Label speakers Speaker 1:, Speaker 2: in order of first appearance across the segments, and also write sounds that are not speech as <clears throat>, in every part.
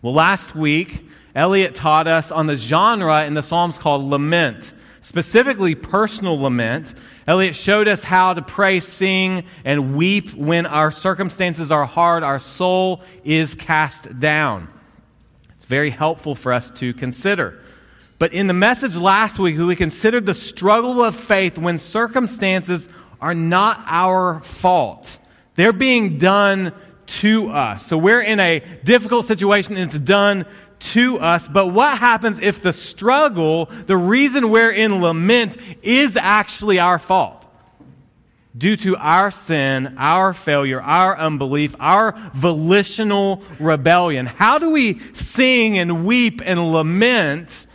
Speaker 1: Well, last week, Elliot taught us on the genre in the Psalms called lament, specifically personal lament. Elliot showed us how to pray, sing, and weep when our circumstances are hard, our soul is cast down. It's very helpful for us to consider. But in the message last week, we considered the struggle of faith when circumstances are not our fault. They're being done to us. So we're in a difficult situation and it's done to us. But what happens if the struggle, the reason we're in lament, is actually our fault? Due to our sin, our failure, our unbelief, our volitional rebellion. How do we sing and weep and lament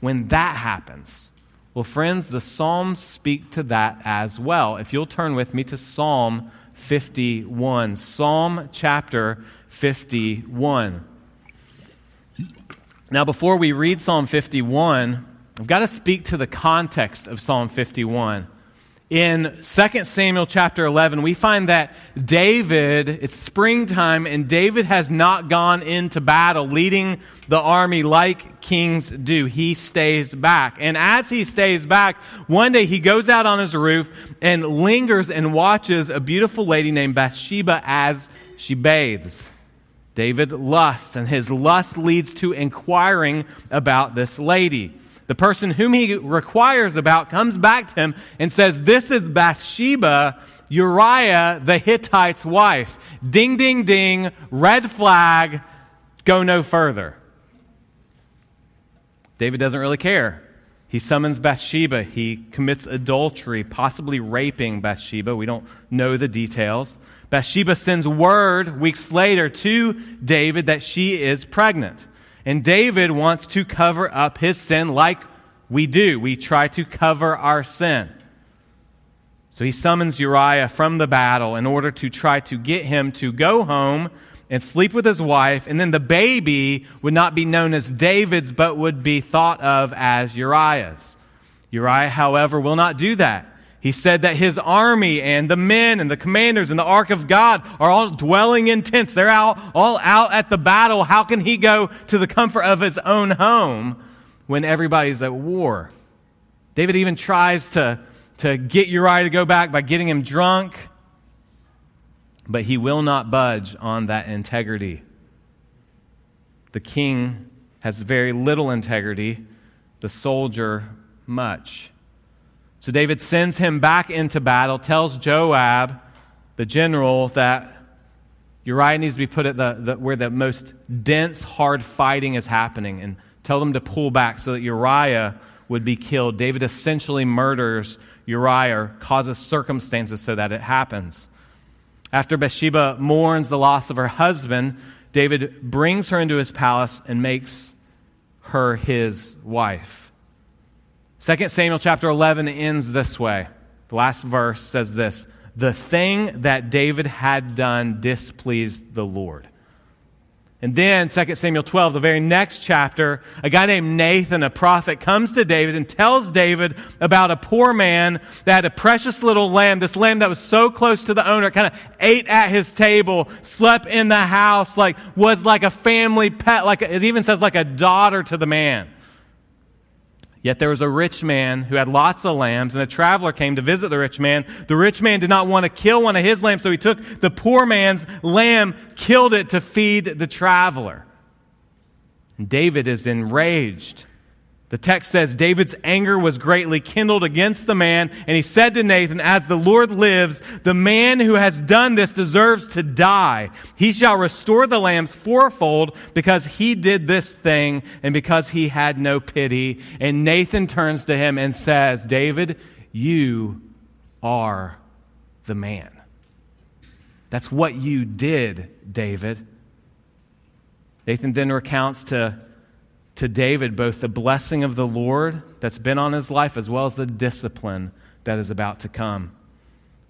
Speaker 1: when that happens? Well, friends, the Psalms speak to that as well. If you'll turn with me to Psalm 51. Psalm chapter 51. Now, before we read Psalm 51, I've got to speak to the context of Psalm 51. In 2 Samuel chapter 11, we find that David, it's springtime, and David has not gone into battle leading the army like kings do. He stays back. And as he stays back, one day he goes out on his roof and lingers and watches a beautiful lady named Bathsheba as she bathes. David lusts, and his lust leads to inquiring about this lady the person whom he requires about comes back to him and says, This is Bathsheba, Uriah the Hittite's wife. Ding, ding, ding, red flag, go no further. David doesn't really care. He summons Bathsheba. He commits adultery, possibly raping Bathsheba. We don't know the details. Bathsheba sends word weeks later to David that she is pregnant. And David wants to cover up his sin like we do. We try to cover our sin. So he summons Uriah from the battle in order to try to get him to go home and sleep with his wife, and then the baby would not be known as David's, but would be thought of as Uriah's. Uriah, however, will not do that. He said that his army and the men and the commanders and the ark of God are all dwelling in tents. They're all, all out at the battle. How can he go to the comfort of his own home when everybody's at war? David even tries to, to get Uriah to go back by getting him drunk, but he will not budge on that integrity. The king has very little integrity, the soldier, much. So David sends him back into battle, tells Joab, the general, that Uriah needs to be put at the, the, where the most dense, hard fighting is happening, and tell them to pull back so that Uriah would be killed. David essentially murders Uriah or causes circumstances so that it happens. After Bathsheba mourns the loss of her husband, David brings her into his palace and makes her his wife. 2 Samuel chapter 11 ends this way. The last verse says this The thing that David had done displeased the Lord. And then, 2 Samuel 12, the very next chapter, a guy named Nathan, a prophet, comes to David and tells David about a poor man that had a precious little lamb, this lamb that was so close to the owner, kind of ate at his table, slept in the house, like was like a family pet, like it even says like a daughter to the man. Yet there was a rich man who had lots of lambs, and a traveler came to visit the rich man. The rich man did not want to kill one of his lambs, so he took the poor man's lamb, killed it to feed the traveler. And David is enraged. The text says David's anger was greatly kindled against the man, and he said to Nathan, As the Lord lives, the man who has done this deserves to die. He shall restore the lambs fourfold because he did this thing and because he had no pity. And Nathan turns to him and says, David, you are the man. That's what you did, David. Nathan then recounts to to David both the blessing of the Lord that's been on his life as well as the discipline that is about to come.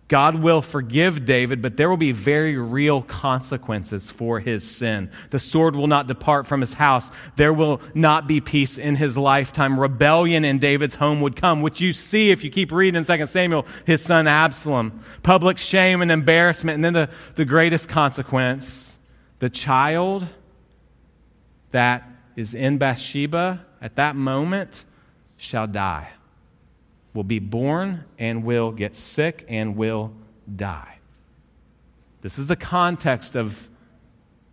Speaker 1: God will forgive David, but there will be very real consequences for his sin. The sword will not depart from his house. There will not be peace in his lifetime. Rebellion in David's home would come, which you see if you keep reading in 2 Samuel, his son Absalom. Public shame and embarrassment. And then the, the greatest consequence the child that is in Bathsheba at that moment shall die, will be born and will get sick and will die. This is the context of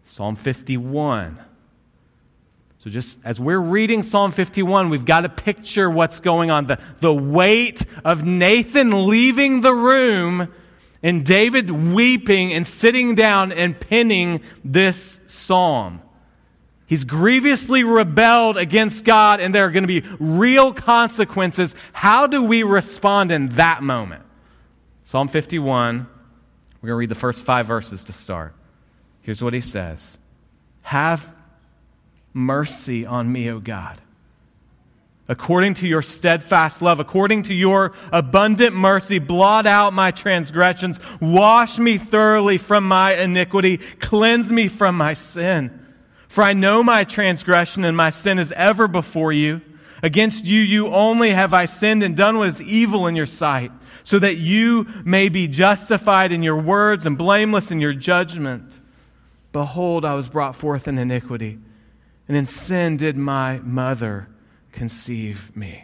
Speaker 1: Psalm 51. So, just as we're reading Psalm 51, we've got to picture what's going on the, the weight of Nathan leaving the room and David weeping and sitting down and penning this psalm. He's grievously rebelled against God, and there are going to be real consequences. How do we respond in that moment? Psalm 51, we're going to read the first five verses to start. Here's what he says Have mercy on me, O God. According to your steadfast love, according to your abundant mercy, blot out my transgressions, wash me thoroughly from my iniquity, cleanse me from my sin. For I know my transgression and my sin is ever before you. Against you, you only have I sinned and done what is evil in your sight, so that you may be justified in your words and blameless in your judgment. Behold, I was brought forth in iniquity and in sin did my mother conceive me.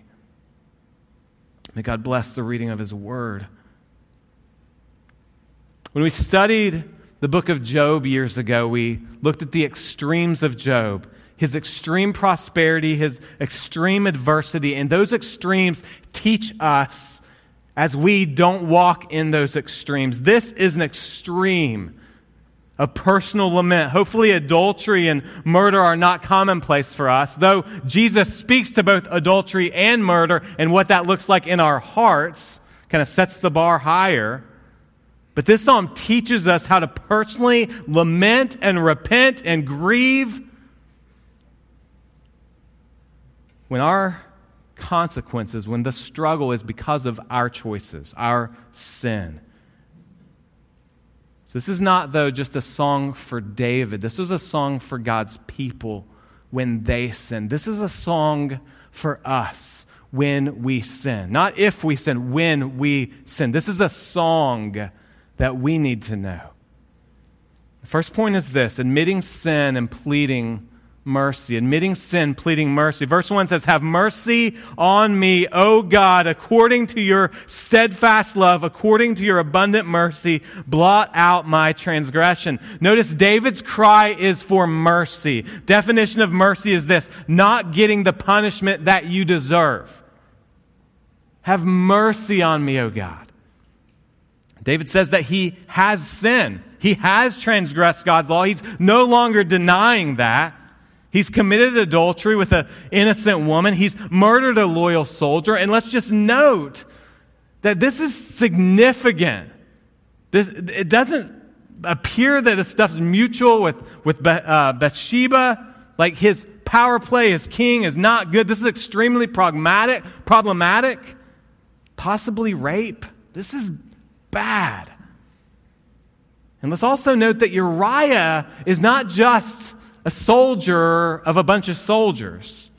Speaker 1: May God bless the reading of his word. When we studied the book of Job years ago, we looked at the extremes of Job his extreme prosperity, his extreme adversity, and those extremes teach us as we don't walk in those extremes. This is an extreme of personal lament. Hopefully, adultery and murder are not commonplace for us, though Jesus speaks to both adultery and murder and what that looks like in our hearts, kind of sets the bar higher. But this psalm teaches us how to personally lament and repent and grieve when our consequences, when the struggle is because of our choices, our sin. So, this is not, though, just a song for David. This was a song for God's people when they sin. This is a song for us when we sin. Not if we sin, when we sin. This is a song that we need to know. The first point is this admitting sin and pleading mercy, admitting sin, pleading mercy. Verse 1 says, Have mercy on me, O God, according to your steadfast love, according to your abundant mercy, blot out my transgression. Notice David's cry is for mercy. Definition of mercy is this not getting the punishment that you deserve. Have mercy on me, O God. David says that he has sinned. He has transgressed God's law. He's no longer denying that. He's committed adultery with an innocent woman. He's murdered a loyal soldier. And let's just note that this is significant. This, it doesn't appear that this stuff's mutual with, with uh, Bathsheba. Like his power play as king is not good. This is extremely pragmatic, problematic, possibly rape. This is bad. And let's also note that Uriah is not just a soldier of a bunch of soldiers.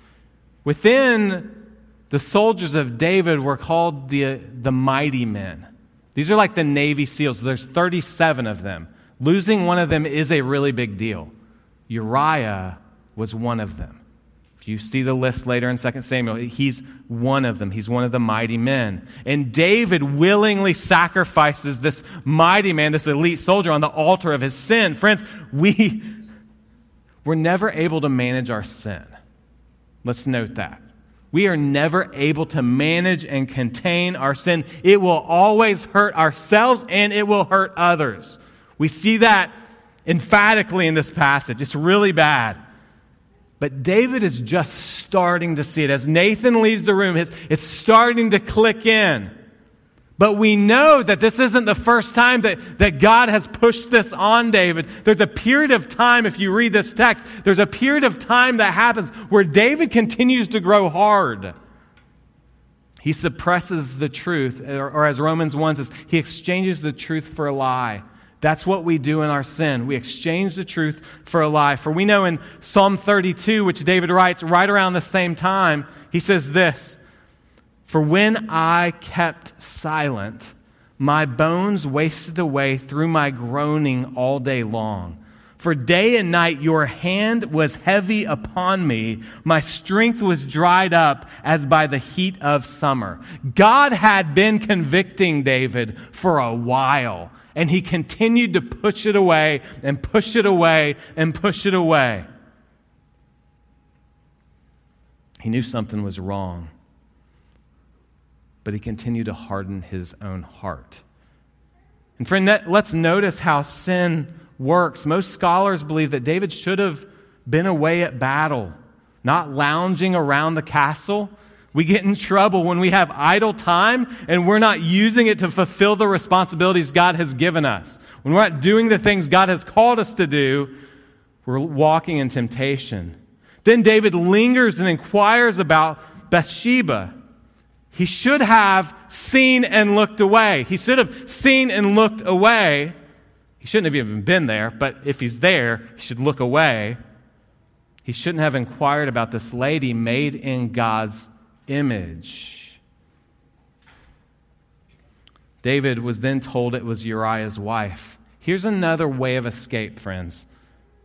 Speaker 1: Within the soldiers of David were called the, the mighty men. These are like the Navy SEALs. There's 37 of them. Losing one of them is a really big deal. Uriah was one of them. You see the list later in 2 Samuel, he's one of them. He's one of the mighty men. And David willingly sacrifices this mighty man, this elite soldier, on the altar of his sin. Friends, we we're never able to manage our sin. Let's note that. We are never able to manage and contain our sin. It will always hurt ourselves and it will hurt others. We see that emphatically in this passage. It's really bad. But David is just starting to see it. As Nathan leaves the room, it's starting to click in. But we know that this isn't the first time that, that God has pushed this on David. There's a period of time, if you read this text, there's a period of time that happens where David continues to grow hard. He suppresses the truth, or, or as Romans 1 says, he exchanges the truth for a lie. That's what we do in our sin. We exchange the truth for a lie. For we know in Psalm 32, which David writes right around the same time, he says this for when I kept silent, my bones wasted away through my groaning all day long. For day and night your hand was heavy upon me. My strength was dried up as by the heat of summer. God had been convicting David for a while, and he continued to push it away and push it away and push it away. He knew something was wrong, but he continued to harden his own heart. And friend, let's notice how sin works. Most scholars believe that David should have been away at battle, not lounging around the castle. We get in trouble when we have idle time and we're not using it to fulfill the responsibilities God has given us. When we're not doing the things God has called us to do, we're walking in temptation. Then David lingers and inquires about Bathsheba. He should have seen and looked away. He should have seen and looked away he shouldn't have even been there, but if he's there, he should look away. He shouldn't have inquired about this lady made in God's image. David was then told it was Uriah's wife. Here's another way of escape, friends.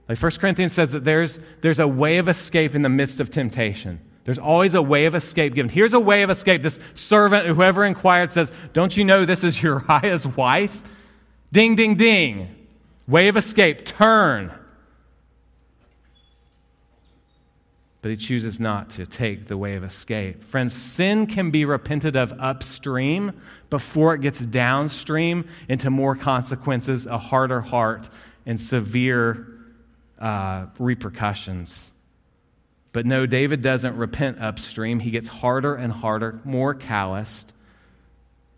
Speaker 1: Like 1 Corinthians says that there's, there's a way of escape in the midst of temptation. There's always a way of escape given. Here's a way of escape. This servant, whoever inquired, says, Don't you know this is <laughs> Uriah's wife? Ding, ding, ding. Way of escape, turn. But he chooses not to take the way of escape. Friends, sin can be repented of upstream before it gets downstream into more consequences, a harder heart, and severe uh, repercussions. But no, David doesn't repent upstream. He gets harder and harder, more calloused,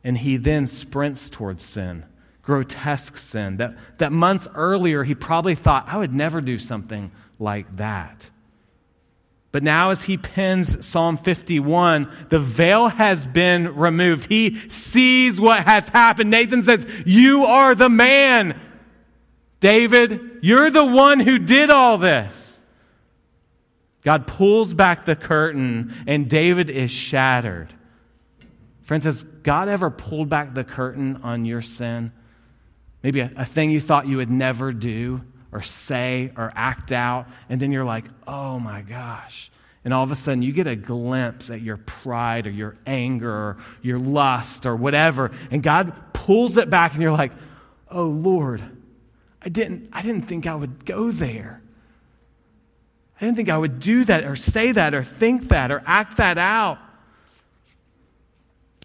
Speaker 1: and he then sprints towards sin grotesque sin that, that months earlier he probably thought, I would never do something like that. But now, as he pens Psalm 51, the veil has been removed. He sees what has happened. Nathan says, You are the man. David, you're the one who did all this. God pulls back the curtain, and David is shattered. Friends, has God ever pulled back the curtain on your sin? Maybe a, a thing you thought you would never do or say or act out, and then you're like, oh my gosh. And all of a sudden, you get a glimpse at your pride or your anger or your lust or whatever, and God pulls it back, and you're like, oh Lord, I didn't, I didn't think I would go there. I didn't think I would do that or say that or think that or act that out.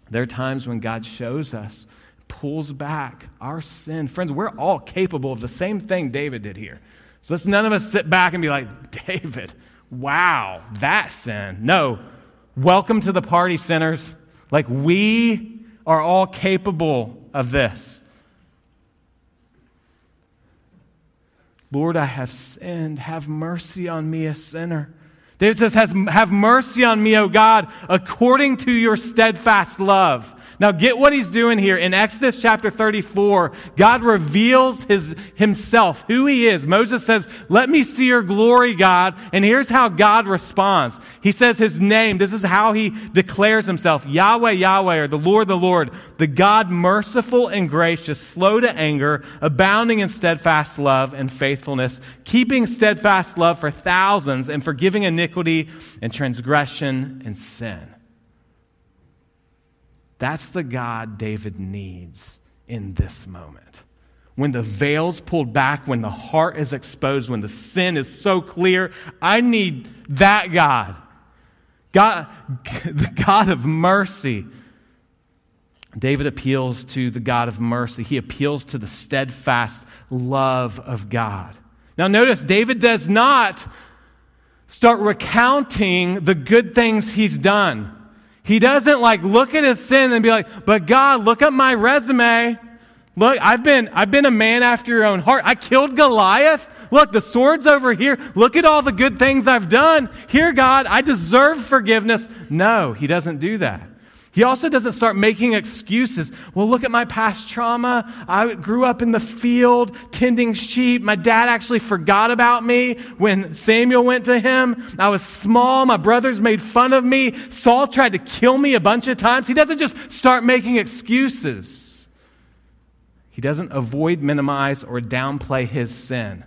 Speaker 1: There are times when God shows us pulls back our sin. Friends, we're all capable of the same thing David did here. So let's none of us sit back and be like, <laughs> David, wow, that sin. No, welcome to the party, sinners. Like, we are all capable of this. Lord, I have sinned. Have mercy on me, a sinner. David says, Have mercy on me, O God, according to your steadfast love. Now, get what he's doing here. In Exodus chapter 34, God reveals his, himself, who he is. Moses says, Let me see your glory, God. And here's how God responds. He says his name. This is how he declares himself Yahweh, Yahweh, or the Lord, the Lord, the God merciful and gracious, slow to anger, abounding in steadfast love and faithfulness, keeping steadfast love for thousands, and forgiving iniquity and transgression and sin. That's the God David needs in this moment. When the veil's pulled back, when the heart is exposed, when the sin is so clear, I need that God. God, <laughs> the God of mercy. David appeals to the God of mercy. He appeals to the steadfast love of God. Now, notice David does not start recounting the good things he's done. He doesn't like look at his sin and be like, but God, look at my resume. Look, I've been, I've been a man after your own heart. I killed Goliath. Look, the sword's over here. Look at all the good things I've done. Here, God, I deserve forgiveness. No, he doesn't do that. He also doesn't start making excuses. Well, look at my past trauma. I grew up in the field tending sheep. My dad actually forgot about me when Samuel went to him. I was small. My brothers made fun of me. Saul tried to kill me a bunch of times. He doesn't just start making excuses. He doesn't avoid, minimize, or downplay his sin.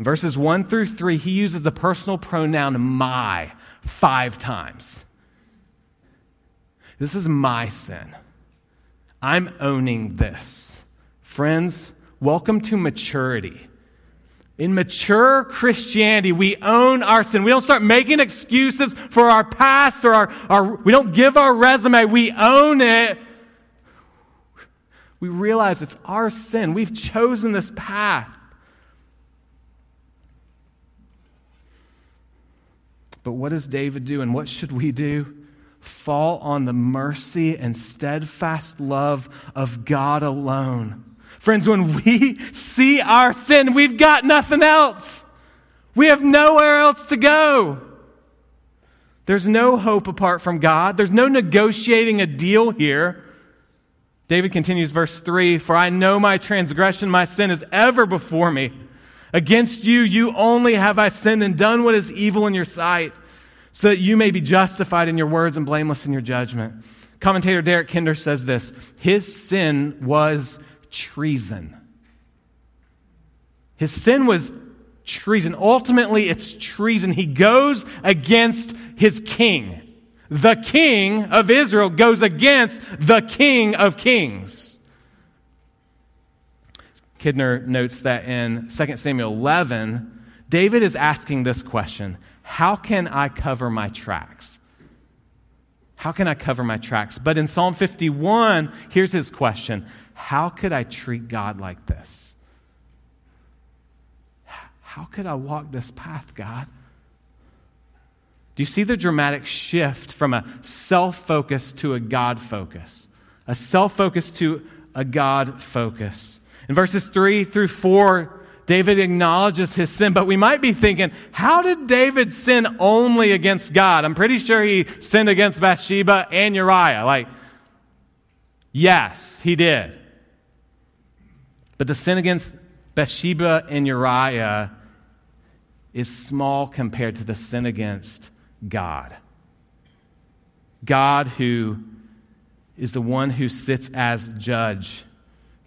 Speaker 1: In verses 1 through 3, he uses the personal pronoun my five times. This is my sin. I'm owning this. Friends, welcome to maturity. In mature Christianity, we own our sin. We don't start making excuses for our past or our, our we don't give our resume. We own it. We realize it's our sin. We've chosen this path. But what does David do and what should we do? Fall on the mercy and steadfast love of God alone. Friends, when we see our sin, we've got nothing else. We have nowhere else to go. There's no hope apart from God. There's no negotiating a deal here. David continues, verse 3 For I know my transgression, my sin is ever before me. Against you, you only have I sinned and done what is evil in your sight, so that you may be justified in your words and blameless in your judgment. Commentator Derek Kidner says this His sin was treason. His sin was treason. Ultimately, it's treason. He goes against his king. The king of Israel goes against the king of kings. Kidner notes that in 2 Samuel 11, David is asking this question How can I cover my tracks? How can I cover my tracks? But in Psalm 51, here's his question How could I treat God like this? How could I walk this path, God? Do you see the dramatic shift from a self focus to a God focus? A self focus to a God focus. In verses 3 through 4, David acknowledges his sin, but we might be thinking, how did David sin only against God? I'm pretty sure he sinned against Bathsheba and Uriah. Like, yes, he did. But the sin against Bathsheba and Uriah is small compared to the sin against God. God, who is the one who sits as judge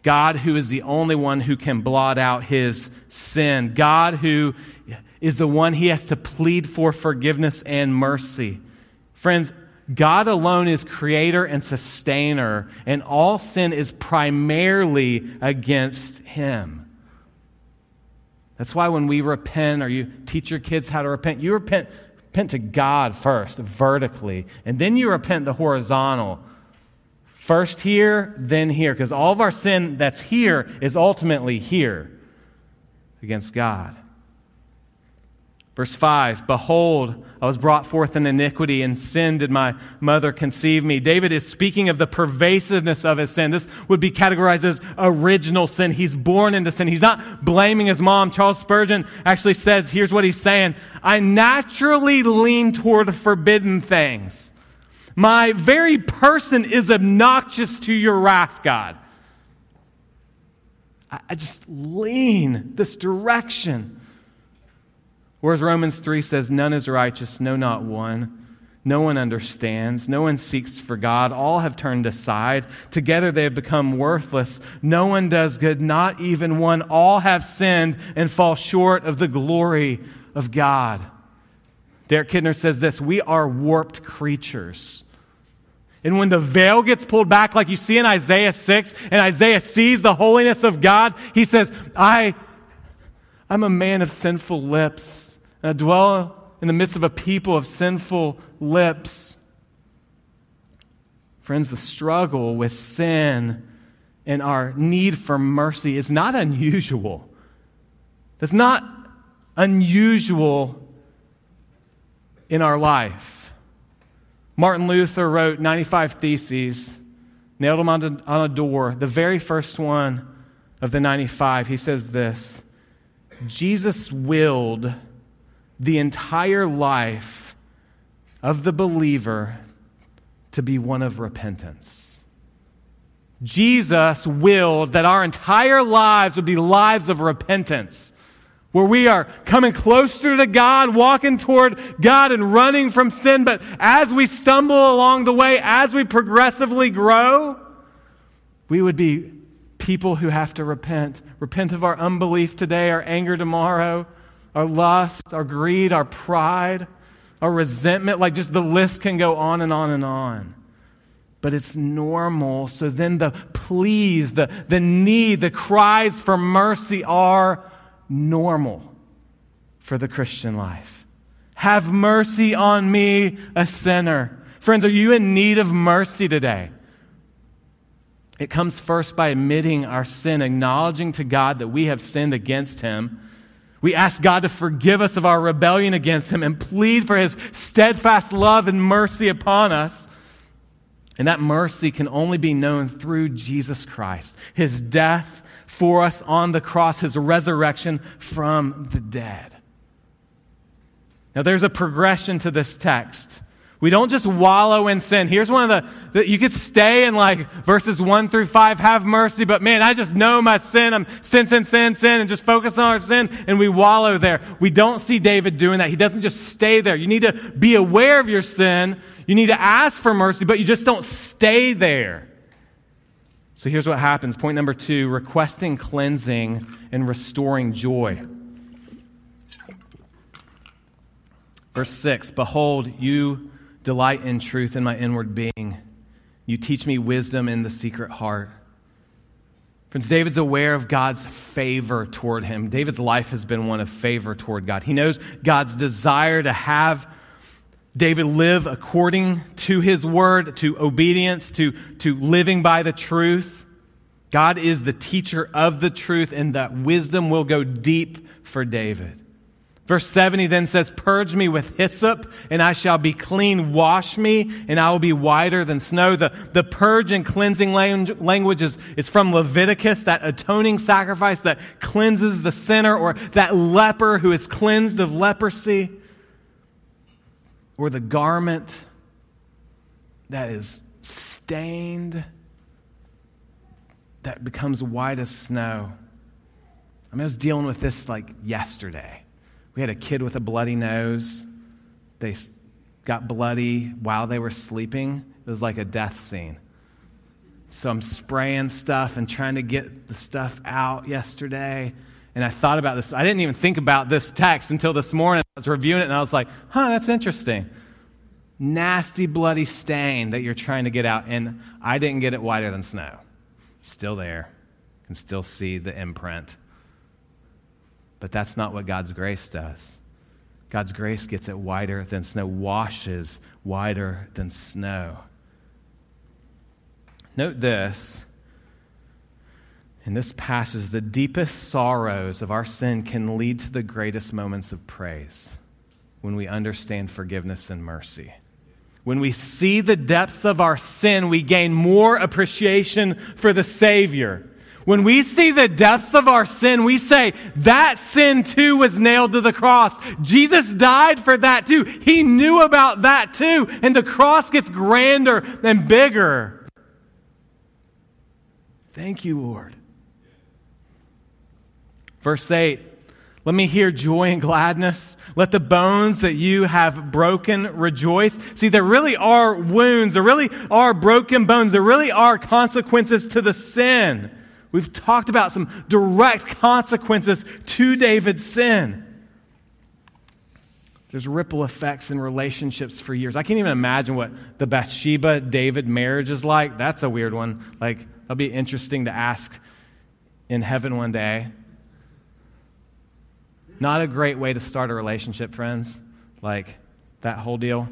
Speaker 1: God, who is the only one who can blot out his sin. God, who is the one he has to plead for forgiveness and mercy. Friends, God alone is creator and sustainer, and all sin is primarily against him. That's why when we repent or you teach your kids how to repent, you repent, repent to God first, vertically, and then you repent the horizontal First here, then here, because all of our sin that's here is ultimately here against God. Verse 5 Behold, I was brought forth in iniquity, and sin did my mother conceive me. David is speaking of the pervasiveness of his sin. This would be categorized as original sin. He's born into sin. He's not blaming his mom. Charles Spurgeon actually says here's what he's saying I naturally lean toward forbidden things. My very person is obnoxious to your wrath, God. I just lean this direction. Whereas Romans 3 says, None is righteous, no, not one. No one understands. No one seeks for God. All have turned aside. Together they have become worthless. No one does good, not even one. All have sinned and fall short of the glory of God. Derek Kidner says this We are warped creatures. And when the veil gets pulled back, like you see in Isaiah 6, and Isaiah sees the holiness of God, he says, I, I'm a man of sinful lips, and I dwell in the midst of a people of sinful lips. Friends, the struggle with sin and our need for mercy is not unusual. That's not unusual in our life. Martin Luther wrote 95 Theses, nailed them on a, on a door. The very first one of the 95, he says this Jesus willed the entire life of the believer to be one of repentance. Jesus willed that our entire lives would be lives of repentance where we are coming closer to God, walking toward God, and running from sin. But as we stumble along the way, as we progressively grow, we would be people who have to repent. Repent of our unbelief today, our anger tomorrow, our lust, our greed, our pride, our resentment. Like just the list can go on and on and on. But it's normal. So then the pleas, the, the need, the cries for mercy are normal for the Christian life. Have mercy on me, a sinner. Friends, are you in need of mercy today? It comes first by admitting our sin, acknowledging to God that we have sinned against Him. We ask God to forgive us of our rebellion against Him and plead for His steadfast love and mercy upon us. And that mercy can only be known through Jesus Christ, His death for us on the cross, His resurrection from the dead. Now, there's a progression to this text. We don't just wallow in sin. Here's one of the, that you could stay in like verses one through five, have mercy, but man, I just know my sin. I'm sin, sin, sin, sin, and just focus on our sin, and we wallow there. We don't see David doing that. He doesn't just stay there. You need to be aware of your sin. You need to ask for mercy, but you just don't stay there. So here's what happens. Point number two requesting cleansing and restoring joy. Verse 6 Behold, you delight in truth in my inward being. You teach me wisdom in the secret heart. Friends, David's aware of God's favor toward him. David's life has been one of favor toward God. He knows God's desire to have David live according to his word, to obedience, to, to living by the truth. God is the teacher of the truth, and that wisdom will go deep for David. Verse 7, he then says, Purge me with hyssop, and I shall be clean. Wash me, and I will be whiter than snow. The, the purge and cleansing language is, is from Leviticus, that atoning sacrifice that cleanses the sinner, or that leper who is cleansed of leprosy, or the garment that is stained, that becomes white as snow. I mean, I was dealing with this like yesterday we had a kid with a bloody nose. They got bloody while they were sleeping. It was like a death scene. So I'm spraying stuff and trying to get the stuff out yesterday. And I thought about this. I didn't even think about this text until this morning. I was reviewing it and I was like, huh, that's interesting. Nasty, bloody stain that you're trying to get out. And I didn't get it whiter than snow. Still there. Can still see the imprint. But that's not what God's grace does. God's grace gets it whiter than snow, washes whiter than snow. Note this. In this passage, the deepest sorrows of our sin can lead to the greatest moments of praise when we understand forgiveness and mercy. When we see the depths of our sin, we gain more appreciation for the Savior. When we see the depths of our sin, we say, that sin too was nailed to the cross. Jesus died for that too. He knew about that too. And the cross gets grander and bigger. Thank you, Lord. Verse 8 Let me hear joy and gladness. Let the bones that you have broken rejoice. See, there really are wounds. There really are broken bones. There really are consequences to the sin. We've talked about some direct consequences to David's sin. There's ripple effects in relationships for years. I can't even imagine what the Bathsheba David marriage is like. That's a weird one. Like, that'll be interesting to ask in heaven one day. Not a great way to start a relationship, friends. Like, that whole deal.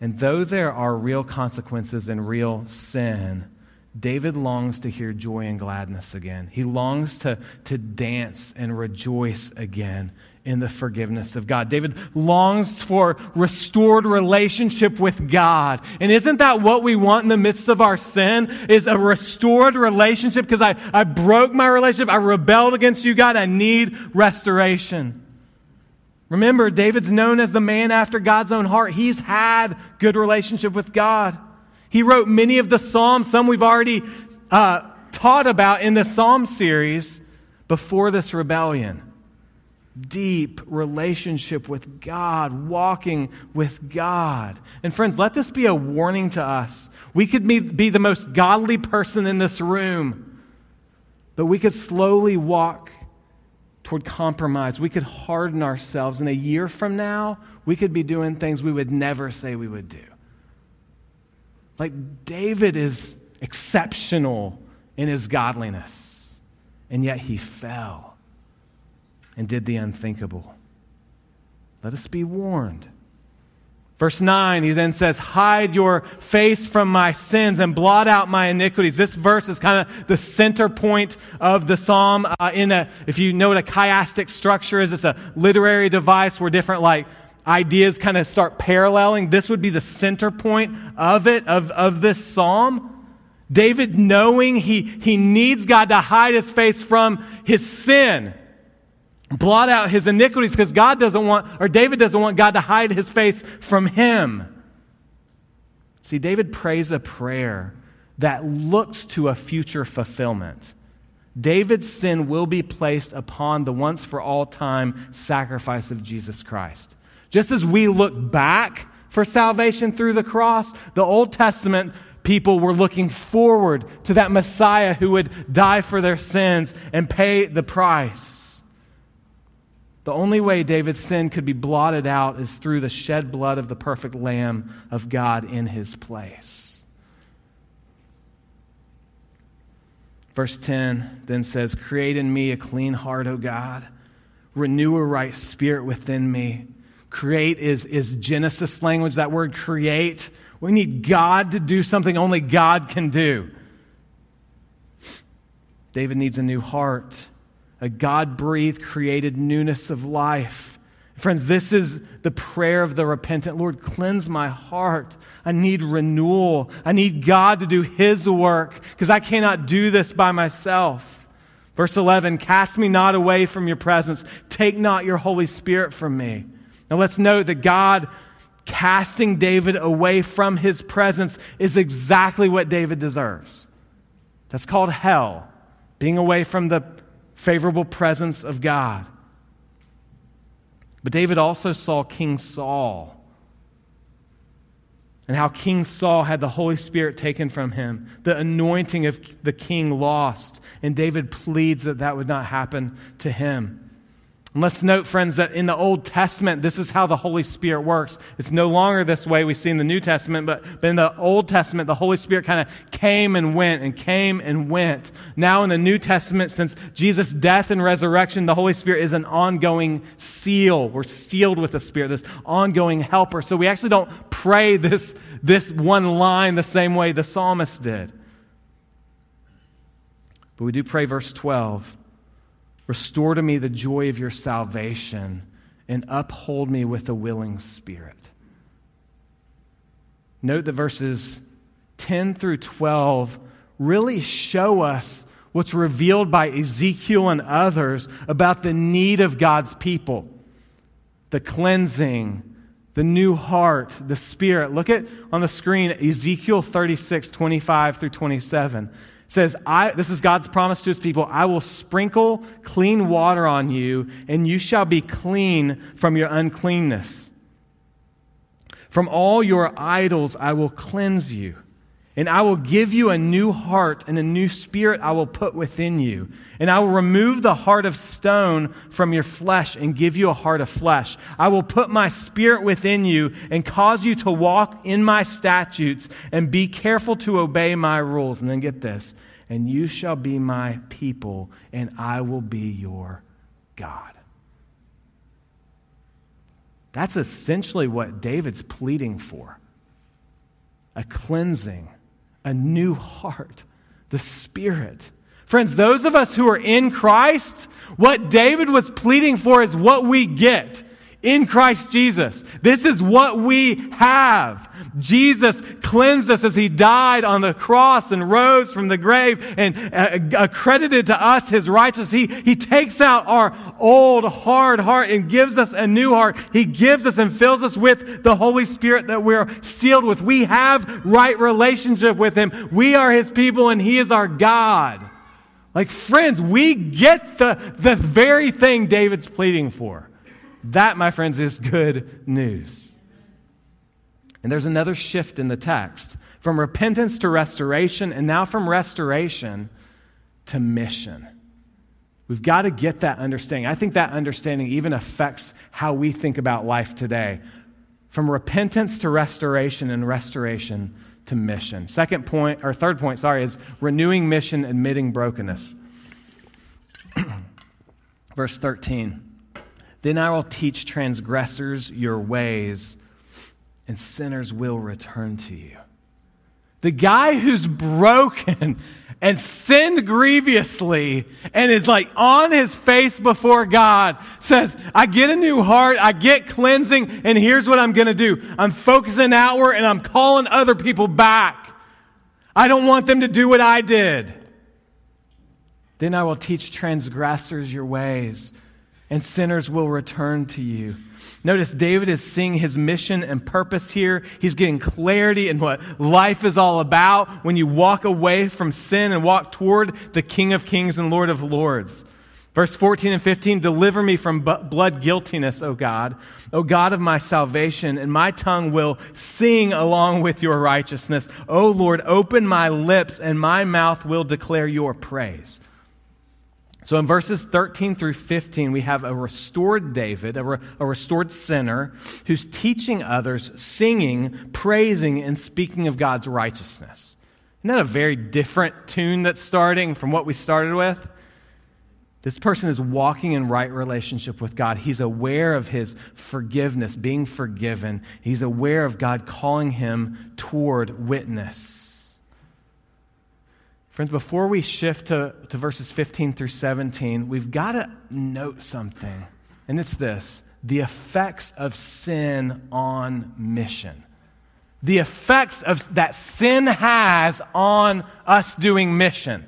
Speaker 1: And though there are real consequences and real sin, David longs to hear joy and gladness again. He longs to, to dance and rejoice again in the forgiveness of God. David longs for restored relationship with God. And isn't that what we want in the midst of our sin? Is a restored relationship because I, I broke my relationship. I rebelled against you, God. I need restoration. Remember, David's known as the man after God's own heart. He's had good relationship with God. He wrote many of the Psalms, some we've already uh, taught about in the Psalm series before this rebellion. Deep relationship with God, walking with God. And friends, let this be a warning to us. We could be, the most godly person in this room but we could slowly walk toward compromise. We could harden ourselves. And a year from now, we could be doing things we would never say we would do. Like David is exceptional in his godliness, and yet he fell and did the unthinkable. Let us be warned. Verse 9, he then says, Hide your face from my sins and blot out my iniquities. This verse is kind of the center point of the psalm. Uh, in a, if you know what a chiastic structure is, it's a literary device where different like ideas kind of start paralleling. This would be the center point of it, of, of this psalm. David knowing he, he needs God to hide his face from his sin blot out his iniquities because God doesn't want, or David doesn't want God to hide his face from him. See, David prays a prayer that looks to a future fulfillment. David's sin will be placed upon the once for all time sacrifice of Jesus Christ. Just as we look back for salvation through the cross, the Old Testament people were looking forward to that Messiah who would die for their sins and pay the price. The only way David's sin could be blotted out is through the shed blood of the perfect Lamb of God in his place. Verse 10 then says, Create in me a clean heart, O God. Renew a right spirit within me. Create is, is Genesis language, that word create. We need God to do something only God can do. David needs a new heart a God breathed, created newness of life. Friends, this is the prayer of the repentant Lord, cleanse my heart. I need renewal. I need God to do His work because I cannot do this by myself. Verse 11 Cast me not away from your presence, take not your Holy Spirit from me. Now let's note that God casting David away from his presence is exactly what David deserves. That's called hell, being away from the favorable presence of God. But David also saw King Saul and how King Saul had the Holy Spirit taken from him, the anointing of the king lost, and David pleads that that would not happen to him. And let's note, friends, that in the Old Testament, this is how the Holy Spirit works. It's no longer this way we see in the New Testament, but, but in the Old Testament, the Holy Spirit kind of came and went and came and went. Now, in the New Testament, since Jesus' death and resurrection, the Holy Spirit is an ongoing seal. We're sealed with the Spirit, this ongoing helper. So we actually don't pray this, this one line the same way the psalmist did. But we do pray verse 12 Restore to me the joy of your salvation and uphold me with a willing spirit. Note that verses 10 through 12 really show us what's revealed by Ezekiel and others about the need of God's people the cleansing, the new heart, the spirit. Look at on the screen Ezekiel 36, 25 through 27 says, I, This is God's promise to his people I will sprinkle clean water on you, and you shall be clean from your uncleanness. From all your idols I will cleanse you. And I will give you a new heart and a new spirit I will put within you. And I will remove the heart of stone from your flesh and give you a heart of flesh. I will put my spirit within you and cause you to walk in my statutes and be careful to obey my rules. And then get this. And you shall be my people, and I will be your God. That's essentially what David's pleading for a cleansing a new heart, the Spirit. Friends, those of us who are in Christ, what David was pleading for is what we get in Christ Jesus. This is what we have. Jesus cleansed us as he died on the cross and rose from the grave and uh, accredited to us his righteousness. He, he takes out our old hard heart and gives us a new heart. He gives us and fills us with the Holy Spirit that we're sealed with. We have right relationship with him. We are his people and he is our God. Like friends, we get the, the very thing David's pleading for. That, my friends, is good news. And there's another shift in the text from repentance to restoration, and now from restoration to mission. We've got to get that understanding. I think that understanding even affects how we think about life today. From repentance to restoration and restoration to mission. Second point, or third point, sorry, is renewing mission, admitting brokenness. <clears throat> Verse 13 Then I will teach transgressors your ways, and sinners will return to you. The guy who's broken and sinned grievously and is like on his face before God says, I get a new heart, I get cleansing, and here's what I'm going to do. I'm focusing outward and I'm calling other people back. I don't want them to do what I did. Then I will teach transgressors your ways, and sinners will return to you. Notice David is seeing his mission and purpose here. He's getting clarity in what life is all about when you walk away from sin and walk toward the King of Kings and Lord of Lords. Verse 14 and 15 Deliver me from blood guiltiness, O God, O God of my salvation, and my tongue will sing along with your righteousness. O Lord, open my lips, and my mouth will declare your praise. So in verses 13 through 15, we have a restored David, a, re- a, restored sinner, who's teaching others, singing, praising, and speaking of God's righteousness. Isn't that a very different tune that's starting from what we started with? This person is walking in right relationship with God. He's aware of his forgiveness, being forgiven. He's aware of God calling him toward witness. Friends, before we shift to, to verses 15 through 17, we've got to note something, and it's this the effects of sin on mission. The effects of, that sin has on us doing mission.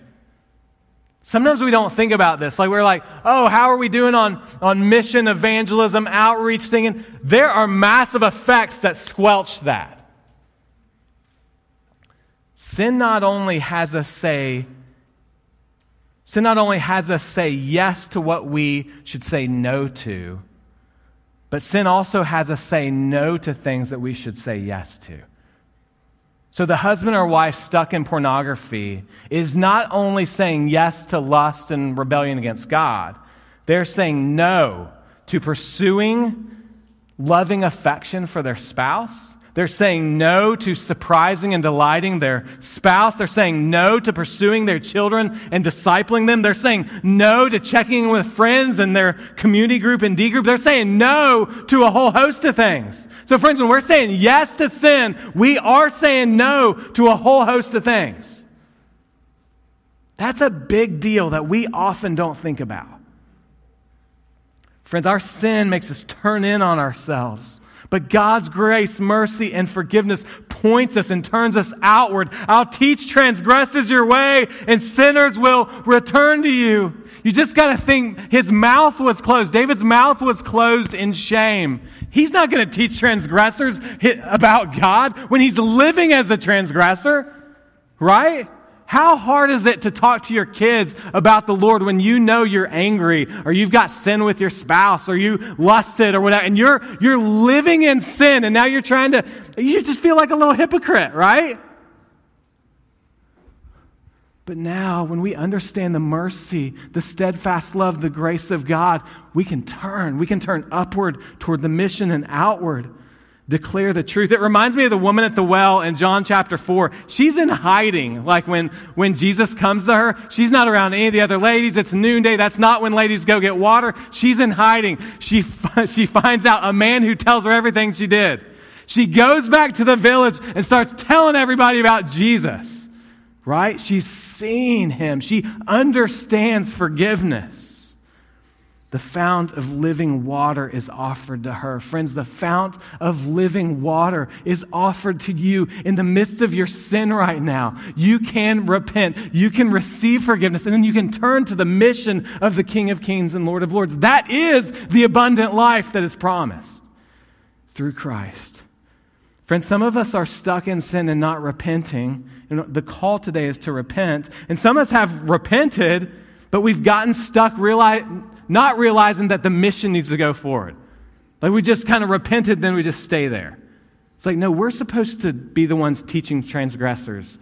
Speaker 1: Sometimes we don't think about this. Like we're like, oh, how are we doing on, on mission, evangelism, outreach, thing? And there are massive effects that squelch that. Sin not only has us say, sin not only has us say yes to what we should say no to, but sin also has us say no to things that we should say yes to. So the husband or wife stuck in pornography is not only saying yes to lust and rebellion against God, they're saying no to pursuing loving affection for their spouse they're saying no to surprising and delighting their spouse. They're saying no to pursuing their children and discipling them. They're saying no to checking in with friends and their community group and D group. They're saying no to a whole host of things. So, friends, when we're saying yes to sin, we are saying no to a whole host of things. That's a big deal that we often don't think about. Friends, our sin makes us turn in on ourselves. But God's grace, mercy, and forgiveness points us and turns us outward. I'll teach transgressors your way, and sinners will return to you. You just got to think his mouth was closed. David's mouth was closed in shame. He's not going to teach transgressors about God when he's living as a transgressor, right? How hard is it to talk to your kids about the Lord when you know you're angry or you've got sin with your spouse or you lusted or whatever and you're, you're living in sin and now you're trying to, you just feel like a little hypocrite, right? But now, when we understand the mercy, the steadfast love, the grace of God, we can turn. We can turn upward toward the mission and outward declare the truth. It reminds me of the woman at the well in John chapter 4. She's in hiding. Like when, when Jesus comes to her, she's not around any of the other ladies. It's noonday. That's not when ladies go get water. She's in hiding. She, she finds out a man who tells her everything she did. She goes back to the village and starts telling everybody about Jesus. Right? She's seen him. She understands forgiveness. The fount of living water is offered to her. Friends, the fount of living water is offered to you in the midst of your sin right now. You can repent, you can receive forgiveness, and then you can turn to the mission of the King of Kings and Lord of Lords. That is the abundant life that is promised through Christ. Friends, some of us are stuck in sin and not repenting. And the call today is to repent. And some of us have repented, but we've gotten stuck realizing not realizing that the mission needs to go forward. Like we just kind of repented, then we just stay there. It's like, no, we're supposed to be the ones teaching transgressors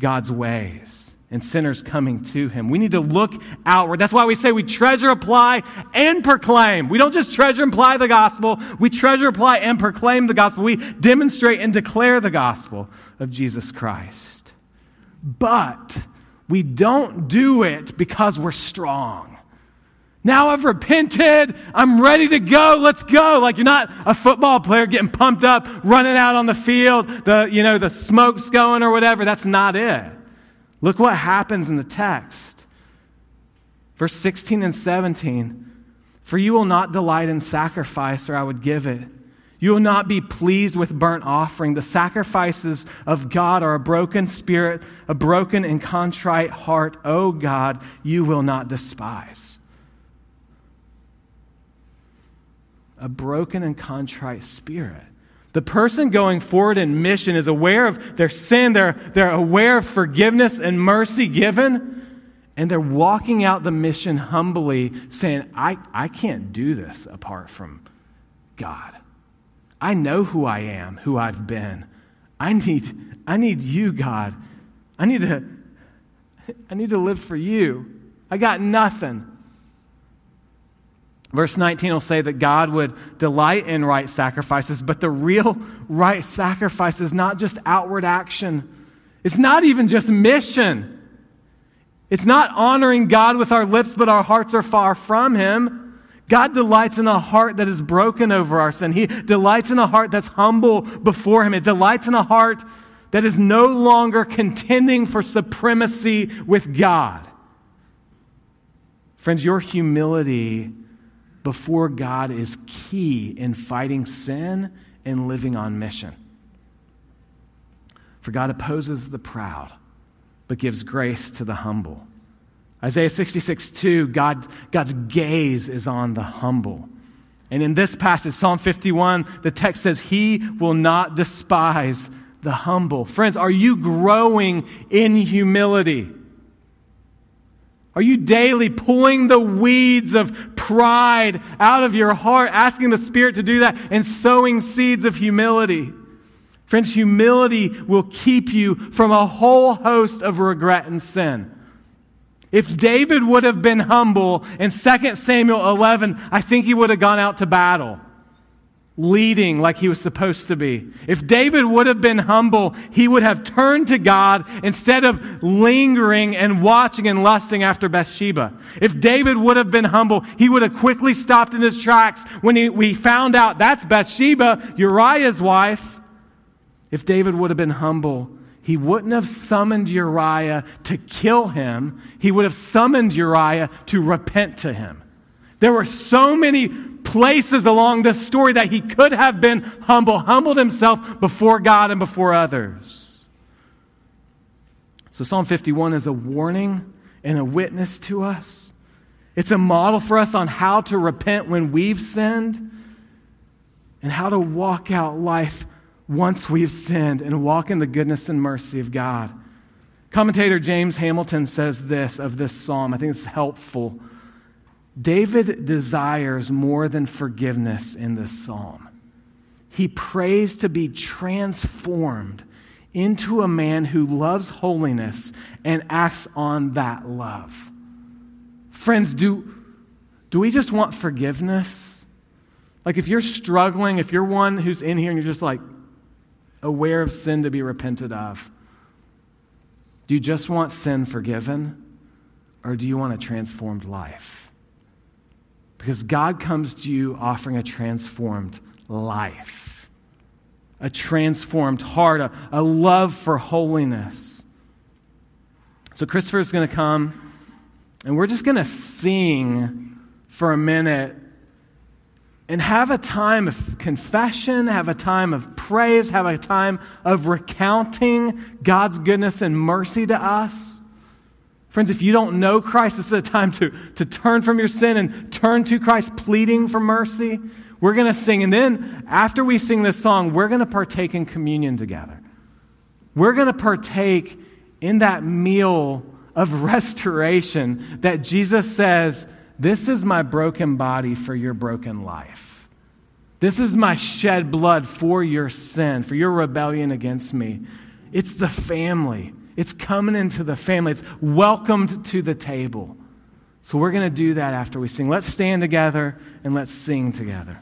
Speaker 1: God's ways and sinners coming to him. We need to look outward. That's why we say we treasure, apply, and proclaim. We don't just treasure apply the gospel, we treasure, apply, and proclaim the gospel. We demonstrate and declare the gospel of Jesus Christ. But we don't do it because we're strong. Now I've repented. I'm ready to go. Let's go. Like you're not a football player getting pumped up, running out on the field, the, you know, the smoke's going or whatever. That's not it. Look what happens in the text. Verse 16 and 17. For you will not delight in sacrifice, or I would give it. You will not be pleased with burnt offering. The sacrifices of God are a broken spirit, a broken and contrite heart. O oh God, you will not despise. A broken and contrite spirit. The person going forward in mission is aware of their sin, they're, they're aware of forgiveness and mercy given, and they're walking out the mission humbly, saying, I, I can't do this apart from God. I know who I am, who I've been. I need, I need you, God. I need to, I need to live for you. I got nothing. Verse 19 will say that God would delight in right sacrifices, but the real right sacrifice is not just outward action. It's not even just mission. It's not honoring God with our lips, but our hearts are far from Him. God delights in a heart that is broken over our sin. He delights in a heart that's humble before Him. It delights in a heart that is no longer contending for supremacy with God. Friends, your humility before God is key in fighting sin and living on mission. For God opposes the proud, but gives grace to the humble. Isaiah 66, 2, God, God's gaze is on the humble. And in this passage, Psalm 51, the text says, He will not despise the humble. Friends, are you growing in humility? Are you daily pulling the weeds of pride out of your heart, asking the Spirit to do that, and sowing seeds of humility? Friends, humility will keep you from a whole host of regret and sin. If David would have been humble in 2 Samuel 11, I think he would have gone out to battle leading like he was supposed to be. If David would have been humble, he would have turned to God instead of lingering and watching and lusting after Bathsheba. If David would have been humble, he would have quickly stopped in his tracks when he, we found out that's Bathsheba, Uriah's wife. If David would have been humble, he wouldn't have summoned Uriah to kill him. He would have summoned Uriah to repent to him. There were so many places along this story that he could have been humble, humbled himself before God and before others. So, Psalm 51 is a warning and a witness to us. It's a model for us on how to repent when we've sinned and how to walk out life once we've sinned and walk in the goodness and mercy of God. Commentator James Hamilton says this of this psalm. I think it's helpful. David desires more than forgiveness in this psalm. He prays to be transformed into a man who loves holiness and acts on that love. Friends, do, do we just want forgiveness? Like if you're struggling, if you're one who's in here and you're just like aware of sin to be repented of, do you just want sin forgiven or do you want a transformed life? Because God comes to you offering a transformed life, a transformed heart, a, a love for holiness. So, Christopher is going to come, and we're just going to sing for a minute and have a time of confession, have a time of praise, have a time of recounting God's goodness and mercy to us. Friends, if you don't know Christ, this is a time to, to turn from your sin and turn to Christ, pleading for mercy. We're going to sing. And then, after we sing this song, we're going to partake in communion together. We're going to partake in that meal of restoration that Jesus says, This is my broken body for your broken life. This is my shed blood for your sin, for your rebellion against me. It's the family. It's coming into the family. It's welcomed to the table. So we're going to do that after we sing. Let's stand together and let's sing together.